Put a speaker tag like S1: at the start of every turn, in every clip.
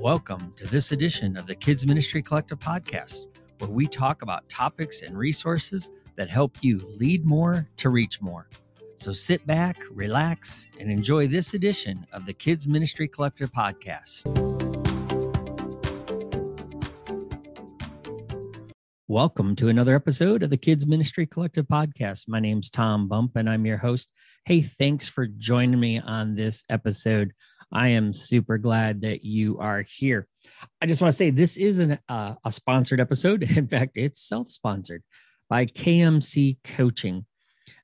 S1: Welcome to this edition of the Kids Ministry Collective podcast, where we talk about topics and resources that help you lead more to reach more. So sit back, relax, and enjoy this edition of the Kids Ministry Collective podcast. Welcome to another episode of the Kids Ministry Collective podcast. My name's Tom Bump, and I'm your host. Hey, thanks for joining me on this episode. I am super glad that you are here. I just want to say this isn't uh, a sponsored episode. In fact, it's self sponsored by KMC Coaching.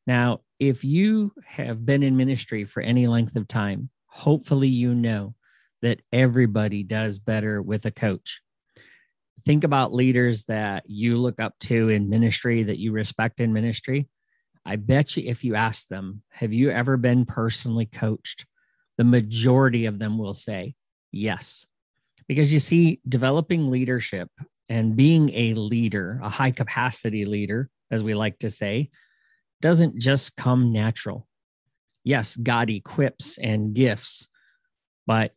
S1: Now, if you have been in ministry for any length of time, hopefully you know that everybody does better with a coach think about leaders that you look up to in ministry that you respect in ministry i bet you if you ask them have you ever been personally coached the majority of them will say yes because you see developing leadership and being a leader a high capacity leader as we like to say doesn't just come natural yes god equips and gifts but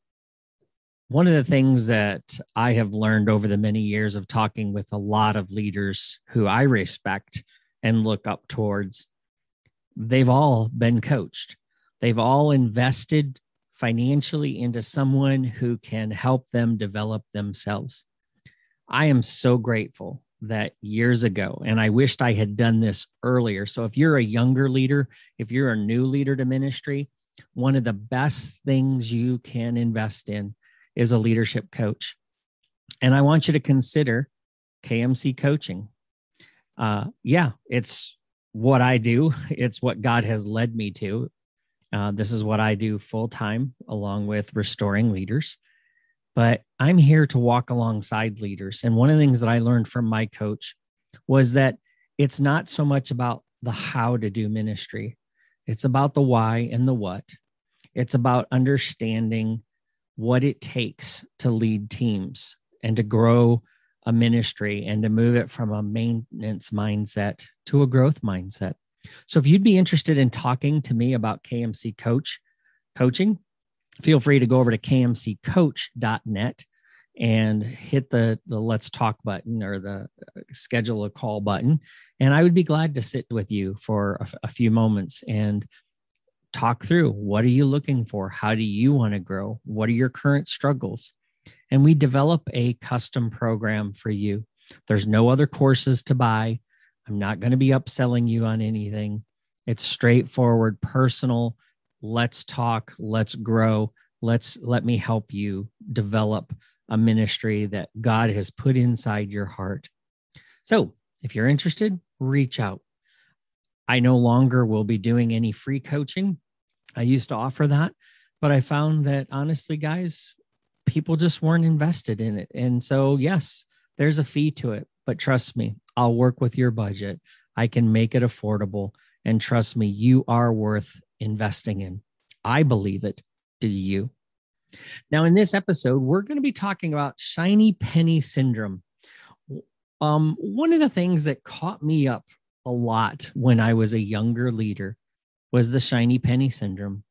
S1: one of the things that I have learned over the many years of talking with a lot of leaders who I respect and look up towards, they've all been coached. They've all invested financially into someone who can help them develop themselves. I am so grateful that years ago, and I wished I had done this earlier. So, if you're a younger leader, if you're a new leader to ministry, one of the best things you can invest in is a leadership coach. And I want you to consider KMC coaching. Uh, yeah, it's what I do, it's what God has led me to. Uh, this is what I do full time, along with restoring leaders. But I'm here to walk alongside leaders. And one of the things that I learned from my coach was that it's not so much about the how to do ministry, it's about the why and the what. It's about understanding what it takes to lead teams and to grow a ministry and to move it from a maintenance mindset to a growth mindset. So if you'd be interested in talking to me about KMC coach coaching, feel free to go over to kmccoach.net and hit the the let's talk button or the uh, schedule a call button and I would be glad to sit with you for a, a few moments and talk through what are you looking for? How do you want to grow? What are your current struggles? And we develop a custom program for you. There's no other courses to buy. I'm not going to be upselling you on anything. It's straightforward, personal. Let's talk, let's grow. Let's let me help you develop a ministry that God has put inside your heart. So, if you're interested, reach out. I no longer will be doing any free coaching. I used to offer that, but I found that honestly, guys, people just weren't invested in it. And so, yes, there's a fee to it, but trust me, I'll work with your budget. I can make it affordable. And trust me, you are worth investing in. I believe it. Do you? Now, in this episode, we're going to be talking about shiny penny syndrome. Um, one of the things that caught me up a lot when I was a younger leader was the shiny penny syndrome.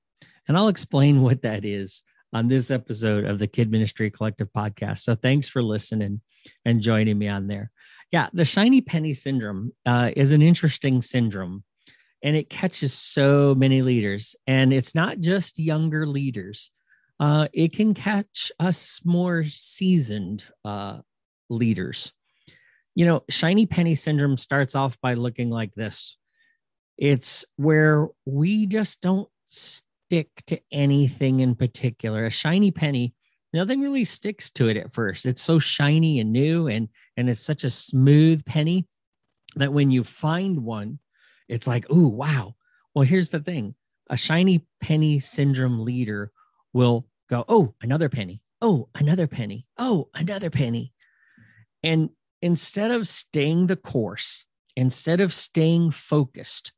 S1: And I'll explain what that is on this episode of the Kid Ministry Collective podcast. So thanks for listening and joining me on there. Yeah, the shiny penny syndrome uh, is an interesting syndrome and it catches so many leaders. And it's not just younger leaders, uh, it can catch us more seasoned uh, leaders you know, shiny penny syndrome starts off by looking like this it's where we just don't stick to anything in particular. A shiny penny, nothing really sticks to it at first. It's so shiny and new and and it's such a smooth penny that when you find one, it's like, "Oh, wow." Well, here's the thing. A shiny penny syndrome leader will go, "Oh, another penny. Oh, another penny. Oh, another penny." And instead of staying the course, instead of staying focused,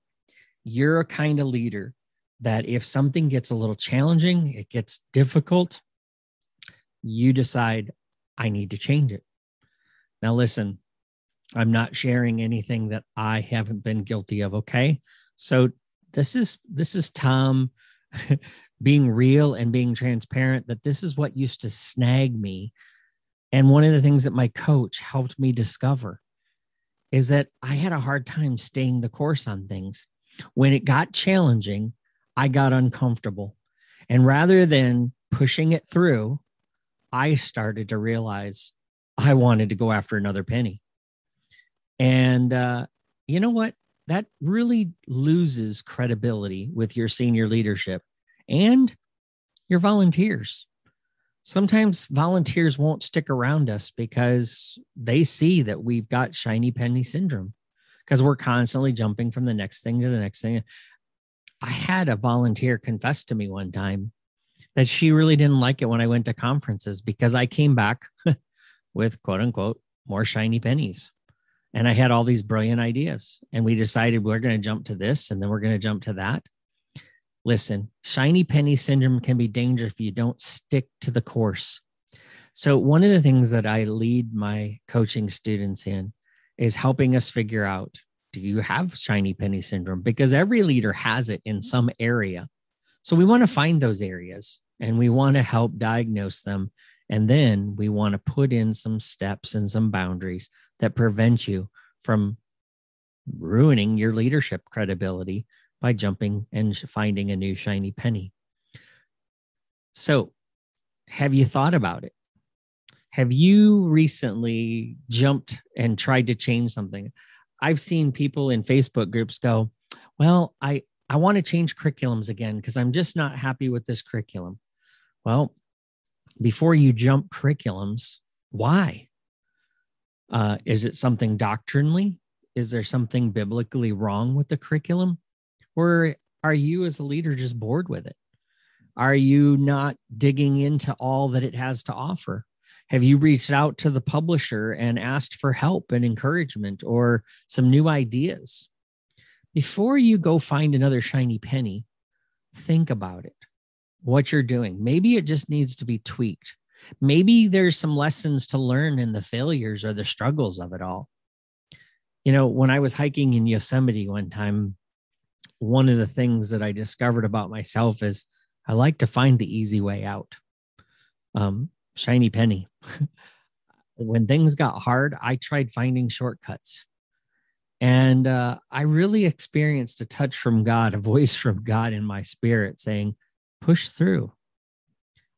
S1: you're a kind of leader that if something gets a little challenging, it gets difficult, you decide, I need to change it. Now, listen, I'm not sharing anything that I haven't been guilty of. Okay. So this is, this is Tom being real and being transparent that this is what used to snag me. And one of the things that my coach helped me discover is that I had a hard time staying the course on things. When it got challenging, I got uncomfortable. And rather than pushing it through, I started to realize I wanted to go after another penny. And uh, you know what? That really loses credibility with your senior leadership and your volunteers. Sometimes volunteers won't stick around us because they see that we've got shiny penny syndrome because we're constantly jumping from the next thing to the next thing. I had a volunteer confess to me one time that she really didn't like it when I went to conferences because I came back with quote unquote more shiny pennies. And I had all these brilliant ideas. And we decided we're going to jump to this and then we're going to jump to that. Listen, shiny penny syndrome can be dangerous if you don't stick to the course. So, one of the things that I lead my coaching students in is helping us figure out do you have shiny penny syndrome? Because every leader has it in some area. So, we want to find those areas and we want to help diagnose them. And then we want to put in some steps and some boundaries that prevent you from ruining your leadership credibility by jumping and finding a new shiny penny. So, have you thought about it? Have you recently jumped and tried to change something? I've seen people in Facebook groups go, "Well, I I want to change curriculums again because I'm just not happy with this curriculum." Well, before you jump curriculums, why? Uh, is it something doctrinally? Is there something biblically wrong with the curriculum? Or are you, as a leader, just bored with it? Are you not digging into all that it has to offer? Have you reached out to the publisher and asked for help and encouragement or some new ideas? Before you go find another shiny penny, think about it what you're doing. Maybe it just needs to be tweaked. Maybe there's some lessons to learn in the failures or the struggles of it all. You know, when I was hiking in Yosemite one time, one of the things that I discovered about myself is I like to find the easy way out. Um, shiny penny. when things got hard, I tried finding shortcuts. And uh, I really experienced a touch from God, a voice from God in my spirit saying, push through.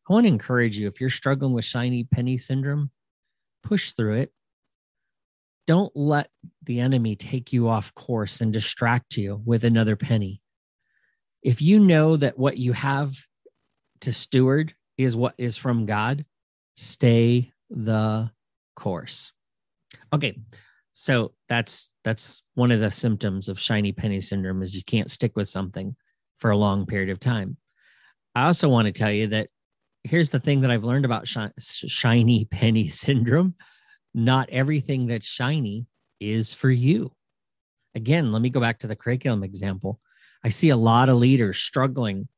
S1: I want to encourage you if you're struggling with shiny penny syndrome, push through it. Don't let the enemy take you off course and distract you with another penny. If you know that what you have to steward is what is from God, stay the course. Okay. So that's that's one of the symptoms of shiny penny syndrome is you can't stick with something for a long period of time. I also want to tell you that here's the thing that I've learned about shi- shiny penny syndrome. Not everything that's shiny is for you. Again, let me go back to the curriculum example. I see a lot of leaders struggling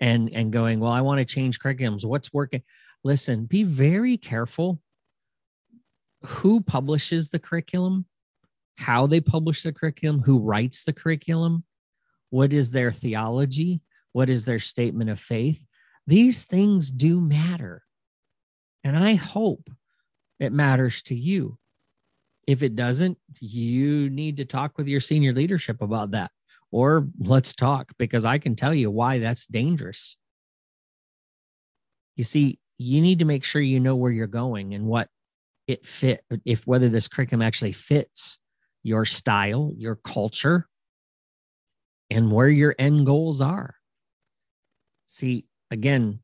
S1: and and going, "Well, I want to change curriculums. What's working?" Listen, be very careful who publishes the curriculum, how they publish the curriculum, who writes the curriculum, what is their theology, what is their statement of faith? These things do matter. And I hope it matters to you. If it doesn't, you need to talk with your senior leadership about that. Or let's talk because I can tell you why that's dangerous. You see, you need to make sure you know where you're going and what it fit, if whether this curriculum actually fits your style, your culture, and where your end goals are. See, again,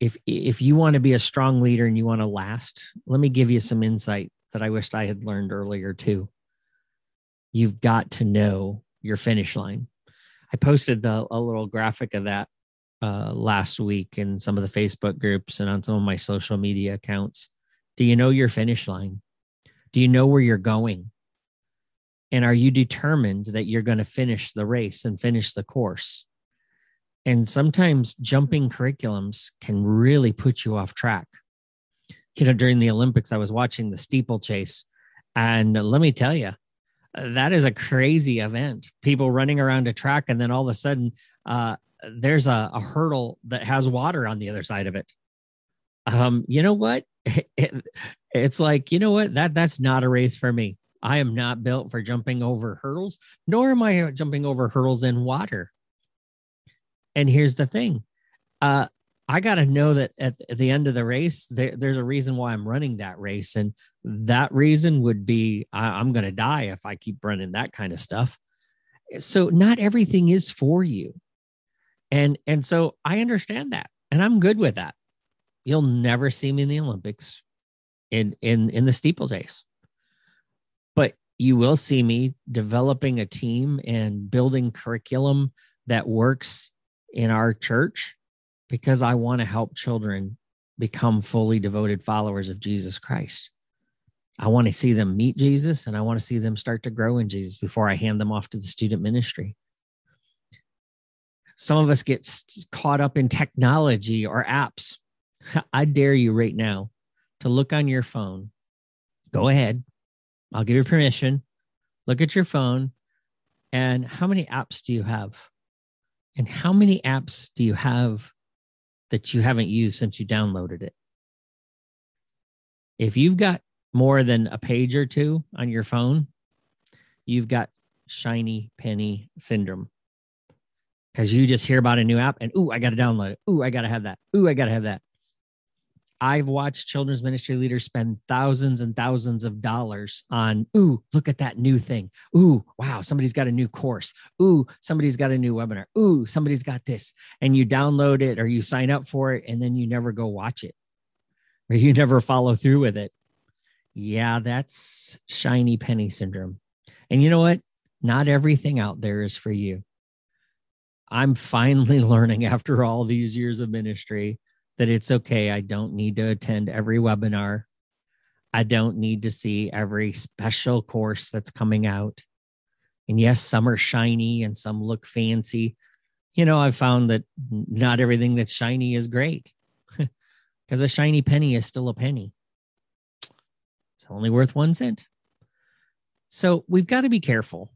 S1: if if you want to be a strong leader and you want to last, let me give you some insight that I wished I had learned earlier too. You've got to know your finish line. I posted the, a little graphic of that uh, last week in some of the Facebook groups and on some of my social media accounts. Do you know your finish line? Do you know where you're going? And are you determined that you're going to finish the race and finish the course? And sometimes jumping curriculums can really put you off track. You know, during the Olympics, I was watching the steeplechase. And let me tell you, that is a crazy event. People running around a track, and then all of a sudden, uh, there's a, a hurdle that has water on the other side of it. Um, you know what? It, it's like, you know what? That that's not a race for me. I am not built for jumping over hurdles, nor am I jumping over hurdles in water. And here's the thing. Uh, I got to know that at, the end of the race, there, there's a reason why I'm running that race. And that reason would be I, I'm going to die if I keep running that kind of stuff. So not everything is for you. And, and so I understand that and I'm good with that. You'll never see me in the Olympics in, in, in the steeplechase, but you will see me developing a team and building curriculum that works in our church because I want to help children become fully devoted followers of Jesus Christ. I want to see them meet Jesus and I want to see them start to grow in Jesus before I hand them off to the student ministry. Some of us get caught up in technology or apps. I dare you right now to look on your phone. Go ahead. I'll give you permission. Look at your phone. And how many apps do you have? And how many apps do you have that you haven't used since you downloaded it. If you've got more than a page or two on your phone, you've got shiny penny syndrome. Because you just hear about a new app and, ooh, I got to download it. Ooh, I got to have that. Ooh, I got to have that. I've watched children's ministry leaders spend thousands and thousands of dollars on, ooh, look at that new thing. Ooh, wow, somebody's got a new course. Ooh, somebody's got a new webinar. Ooh, somebody's got this. And you download it or you sign up for it and then you never go watch it or you never follow through with it. Yeah, that's shiny penny syndrome. And you know what? Not everything out there is for you. I'm finally learning after all these years of ministry that it's okay. I don't need to attend every webinar. I don't need to see every special course that's coming out. And yes, some are shiny and some look fancy. You know, I've found that not everything that's shiny is great because a shiny penny is still a penny. It's only worth one cent. So we've got to be careful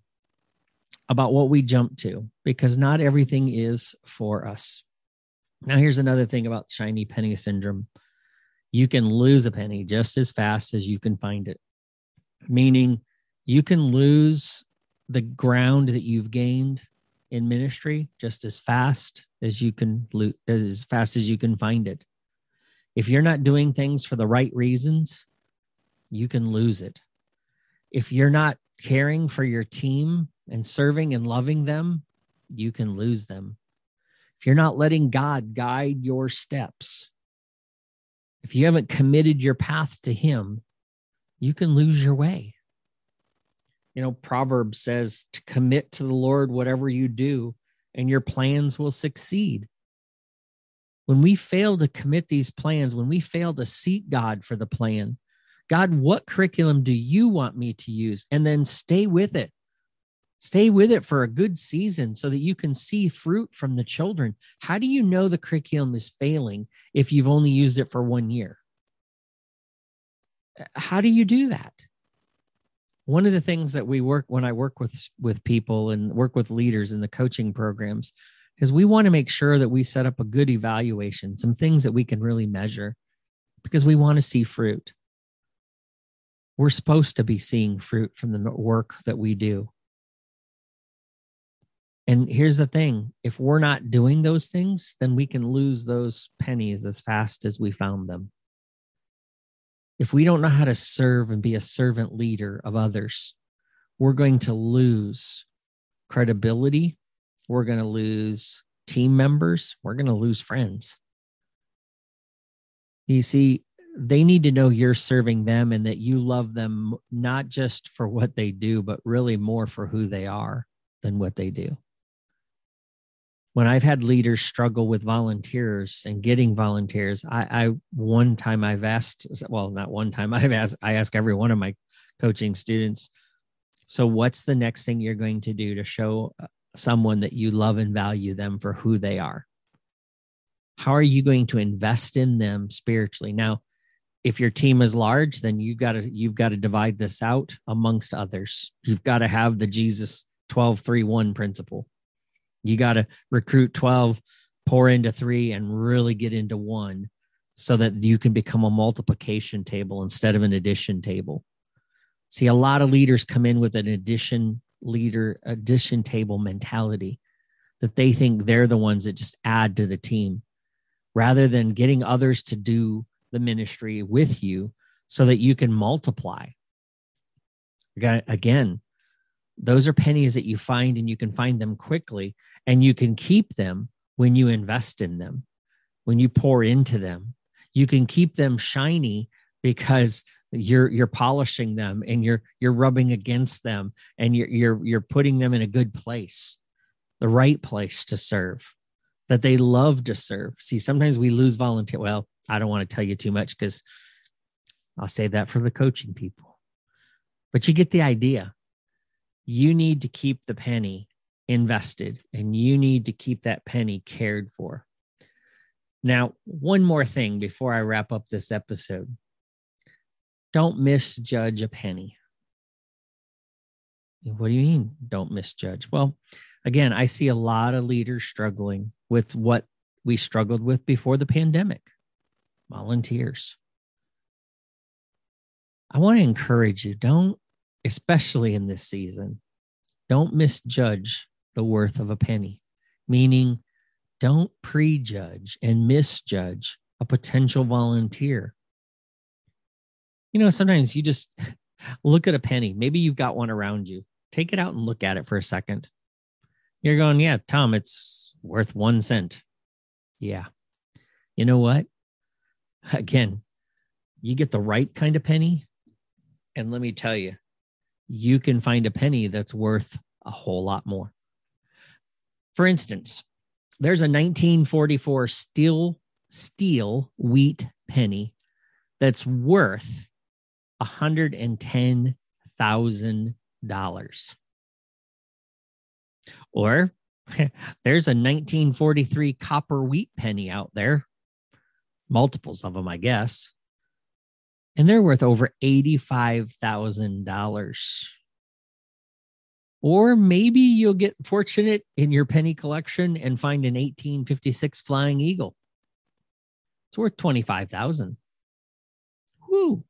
S1: about what we jump to because not everything is for us. Now, here's another thing about shiny penny syndrome you can lose a penny just as fast as you can find it, meaning you can lose the ground that you've gained in ministry just as fast as you can lose, as fast as you can find it. If you're not doing things for the right reasons, you can lose it. If you're not caring for your team and serving and loving them, you can lose them if you're not letting God guide your steps, if you haven't committed your path to Him, you can lose your way. You know, Proverbs says to commit to the Lord whatever you do, and your plans will succeed. When we fail to commit these plans, when we fail to seek God for the plan, God, what curriculum do you want me to use? And then stay with it. Stay with it for a good season so that you can see fruit from the children. How do you know the curriculum is failing if you've only used it for one year? Uh, how do you do that? One of the things that we work when I work with with people and work with leaders in the coaching programs is we want to make sure that we set up a good evaluation, some things that we can really measure because we want to see fruit. We're supposed to be seeing fruit from the work that we do and here's the thing if we're not doing those things, then we can lose those pennies as fast as we found them. If we don't know how to serve and be a servant leader of others, we're going to lose credibility. We're going to lose team members. We're going to lose friends. You see, they need to know you're serving them and that you love them not just for what they do, but really more for who they are than what they do when I've had leaders struggle with volunteers and getting volunteers, I, I one time I've asked, well, not one time I've asked, I ask every one of my coaching students, so what's the next thing you're going to do to show uh, someone that you love and value them for who they are? How are you going to invest in them spiritually? Now, if your team is large, then you've got to you've got to divide this out amongst others. You've got to have the Jesus 12 3 1 principle You got to recruit 12, pour into three, and really get into one so that you can become a multiplication table instead of an addition table. See, a lot of leaders come in with an addition leader, addition table mentality that they think they're the ones that just add to the team rather than getting others to do the ministry with you so that you can multiply. Again, those are pennies that you find and you can find them quickly and you can keep them when you invest in them, when you pour into them. You can keep them shiny because you're you're polishing them and you're you're rubbing against them and you're you're you're putting them in a good place the right place to serve that they love to serve. See sometimes we lose volunteer well i don't want to tell you too much because i'll say that for the coaching people. But you get the idea you need to keep the penny invested and you need to keep that penny cared for now one more thing before i wrap up this episode don't misjudge a penny. What do you mean, don't misjudge? Well, again, I see a lot of leaders struggling with what we struggled with before the pandemic volunteers. I want to encourage you don't, especially in this season, don't misjudge the worth of a penny, meaning don't prejudge and misjudge a potential volunteer you know, sometimes you just look at a penny. Maybe you've got one around you. Take it out and look at it for a second. You're going, yeah, Tom, it's worth one cent. Yeah. You know what? Again, you get the right kind of penny. And let me tell you, you can find a penny that's worth a whole lot more. For instance, there's a 1944 steel steel wheat penny that's worth $110,000. Or there's a 1943 copper wheat penny out there, multiples of them, I guess, and they're worth over $85,000. Or maybe you'll get fortunate in your penny collection and find an 1856 Flying Eagle. It's worth 25,000. Whoo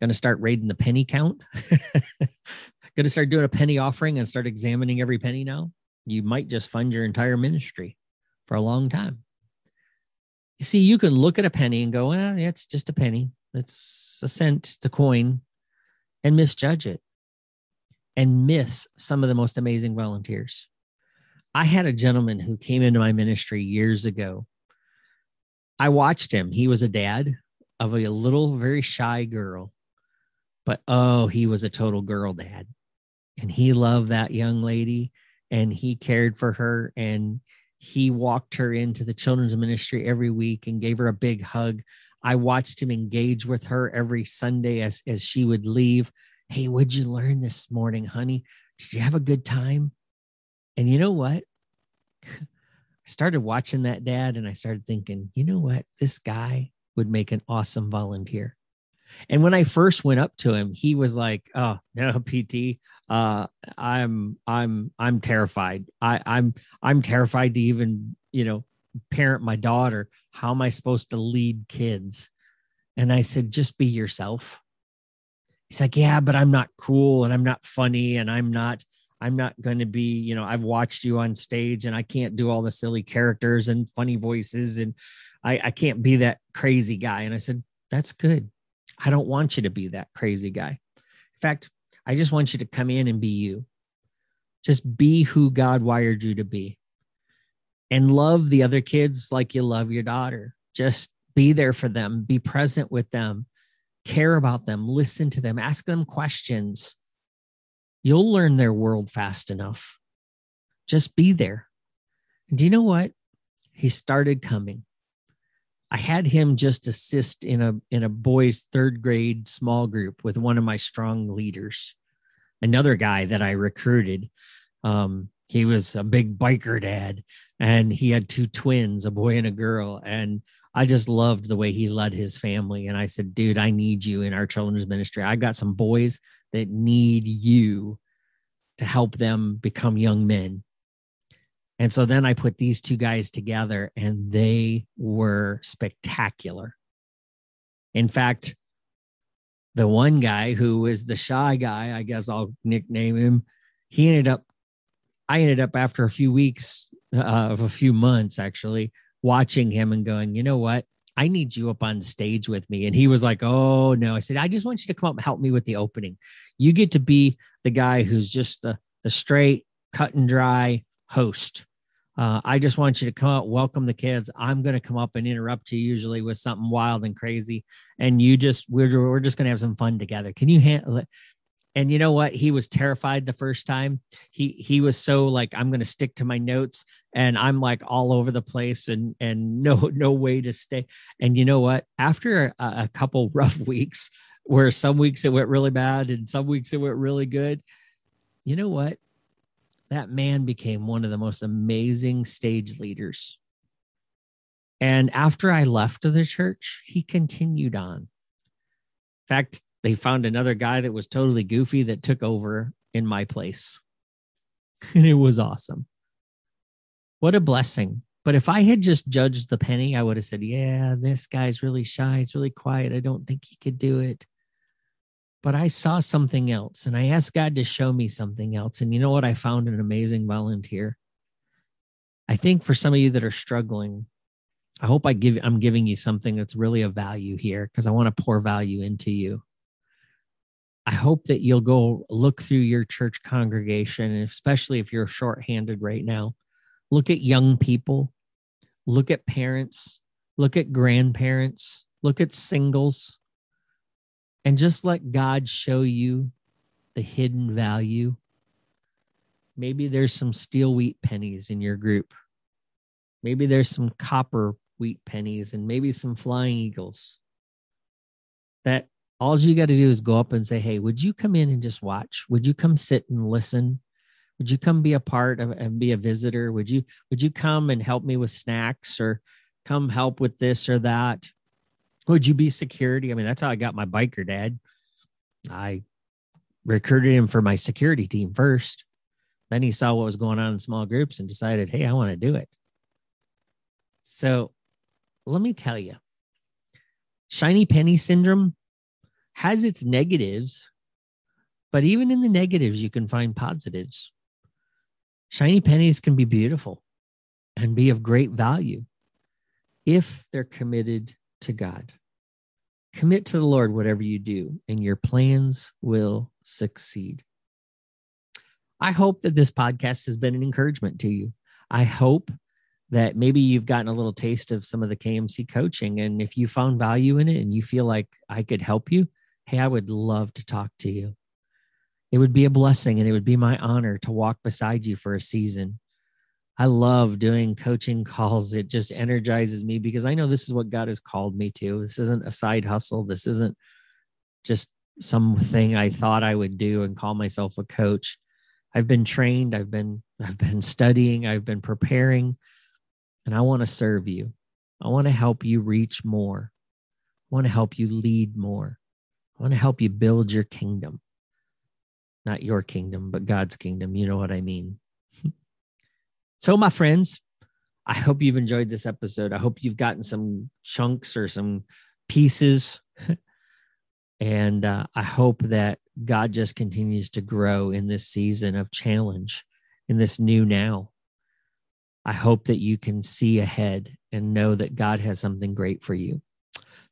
S1: going to start raiding the penny count. going to start doing a penny offering and start examining every penny now. You might just fund your entire ministry for a long time. You see, you can look at a penny and go, well, it's just a penny. It's a cent, it's a coin, and misjudge it and miss some of the most amazing volunteers. I had a gentleman who came into my ministry years ago. I watched him. He was a dad of a little, very shy girl but oh, he was a total girl dad. And he loved that young lady and he cared for her and he walked her into the children's ministry every week and gave her a big hug. I watched him engage with her every Sunday as, as she would leave. Hey, what'd you learn this morning, honey? Did you have a good time? And you know what? I started watching that dad and I started thinking, you know what? This guy would make an awesome volunteer. And when I first went up to him, he was like, "Oh no, PT, uh, I'm I'm I'm terrified. I I'm I'm terrified to even you know parent my daughter. How am I supposed to lead kids?" And I said, "Just be yourself." He's like, "Yeah, but I'm not cool and I'm not funny and I'm not." I'm not going to be, you know, I've watched you on stage and I can't do all the silly characters and funny voices and I, I can't be that crazy guy. And I said, that's good. I don't want you to be that crazy guy. In fact, I just want you to come in and be you. Just be who God wired you to be. And love the other kids like you love your daughter. Just be there for them, be present with them, care about them, listen to them, ask them questions. You'll learn their world fast enough. Just be there. And do you know what? He started coming. I had him just assist in a in a boys third grade small group with one of my strong leaders, another guy that I recruited. Um, he was a big biker dad, and he had two twins, a boy and a girl, and I just loved the way he led his family. And I said, dude, I need you in our children's ministry. I got some boys that need you to help them become young men. And so then I put these two guys together and they were spectacular. In fact, the one guy who was the shy guy, I guess I'll nickname him, he ended up, I ended up after a few weeks uh, of a few months actually watching him and going, you know what? I need you up on stage with me. And he was like, Oh no. I said, I just want you to come up and help me with the opening. You get to be the guy who's just the, the straight, cut and dry host. Uh, I just want you to come out, welcome the kids. I'm going to come up and interrupt you usually with something wild and crazy. And you just, we're, we're just going to have some fun together. Can you handle it? And you know what? He was terrified the first time. He he was so like I'm going to stick to my notes and I'm like all over the place and and no no way to stay. And you know what? After a, a couple rough weeks where some weeks it went really bad and some weeks it went really good, you know what? That man became one of the most amazing stage leaders. And after I left the church, he continued on. In fact, they found another guy that was totally goofy that took over in my place. And it was awesome. What a blessing. But if I had just judged the penny, I would have said, Yeah, this guy's really shy. It's really quiet. I don't think he could do it. But I saw something else and I asked God to show me something else. And you know what? I found an amazing volunteer. I think for some of you that are struggling, I hope I give I'm giving you something that's really of value here because I want to pour value into you. I hope that you'll go look through your church congregation, especially if you're shorthanded right now. Look at young people, look at parents, look at grandparents, look at singles, and just let God show you the hidden value. Maybe there's some steel wheat pennies in your group. Maybe there's some copper wheat pennies and maybe some flying eagles that all you got to do is go up and say, Hey, would you come in and just watch? Would you come sit and listen? Would you come be a part of and be a visitor? Would you would you come and help me with snacks or come help with this or that? Would you be security? I mean, that's how I got my biker dad. I recruited him for my security team first. Then he saw what was going on in small groups and decided, hey, I want to do it. So let me tell you, shiny penny syndrome has its negatives, but even in the negatives, you can find positives. Shiny pennies can be beautiful and be of great value if they're committed to God. Commit to the Lord whatever you do, and your plans will succeed. I hope that this podcast has been an encouragement to you. I hope that maybe you've gotten a little taste of some of the KMC coaching. And if you found value in it and you feel like I could help you, Hey, I would love to talk to you. It would be a blessing and it would be my honor to walk beside you for a season. I love doing coaching calls. It just energizes me because I know this is what God has called me to. This isn't a side hustle. This isn't just something I thought I would do and call myself a coach. I've been trained, I've been I've been studying, I've been preparing, and I want to serve you. I want to help you reach more. I want to help you lead more. I want to help you build your kingdom. Not your kingdom, but God's kingdom. You know what I mean. so, my friends, I hope you've enjoyed this episode. I hope you've gotten some chunks or some pieces. and uh, I hope that God just continues to grow in this season of challenge, in this new now. I hope that you can see ahead and know that God has something great for you.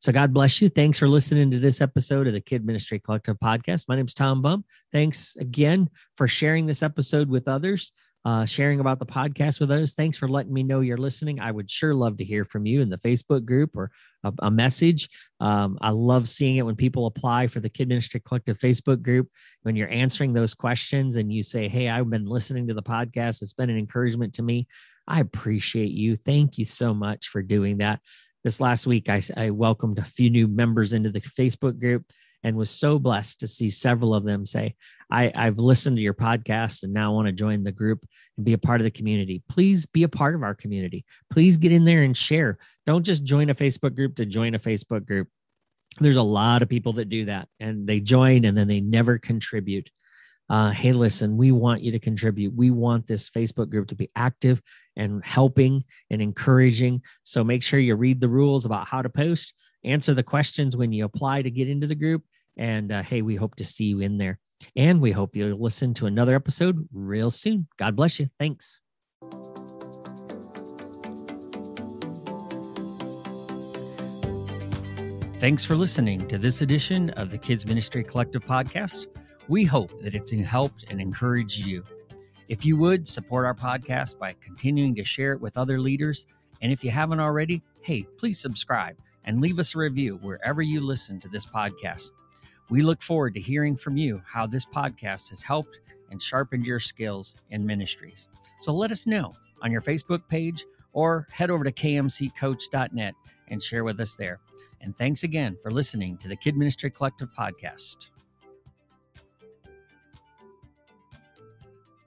S1: So God bless you. Thanks for listening to this episode of the Kid Ministry Collective podcast. My name is Tom Bump. Thanks again for sharing this episode with others, uh, sharing about the podcast with others. Thanks for letting me know you're listening. I would sure love to hear from you in the Facebook group or a, a message. Um, I love seeing it when people apply for the Kid Ministry Collective Facebook group. When you're answering those questions and you say, Hey, I've been listening to the podcast, it's been an encouragement to me. I appreciate you. Thank you so much for doing that this last week, I, I welcomed a few new members into the Facebook group and was so blessed to see several of them say, I, I've listened to your podcast and now want to join the group and be a part of the community. Please be a part of our community. Please get in there and share. Don't just join a Facebook group to join a Facebook group. There's a lot of people that do that and they join and then they never contribute. uh, hey, listen, we want you to contribute. We want this Facebook group to be active and helping and encouraging. So make sure you read the rules about how to post, answer the questions when you apply to get into the group. And uh, hey, we hope to see you in there. And we hope you'll listen to another episode real soon. God bless you. Thanks. Thanks for listening to this edition of the Kids Ministry Collective podcast. We hope that it's helped and encouraged you. If you would support our podcast by continuing to share it with other leaders, and if you haven't already, hey, please subscribe and leave us a review wherever you listen to this podcast. We look forward to hearing from you how this podcast has helped and sharpened your skills in ministries. So let us know on your Facebook page or head over to kmccoach.net and share with us there. And thanks again for listening to the Kid Ministry Collective podcast.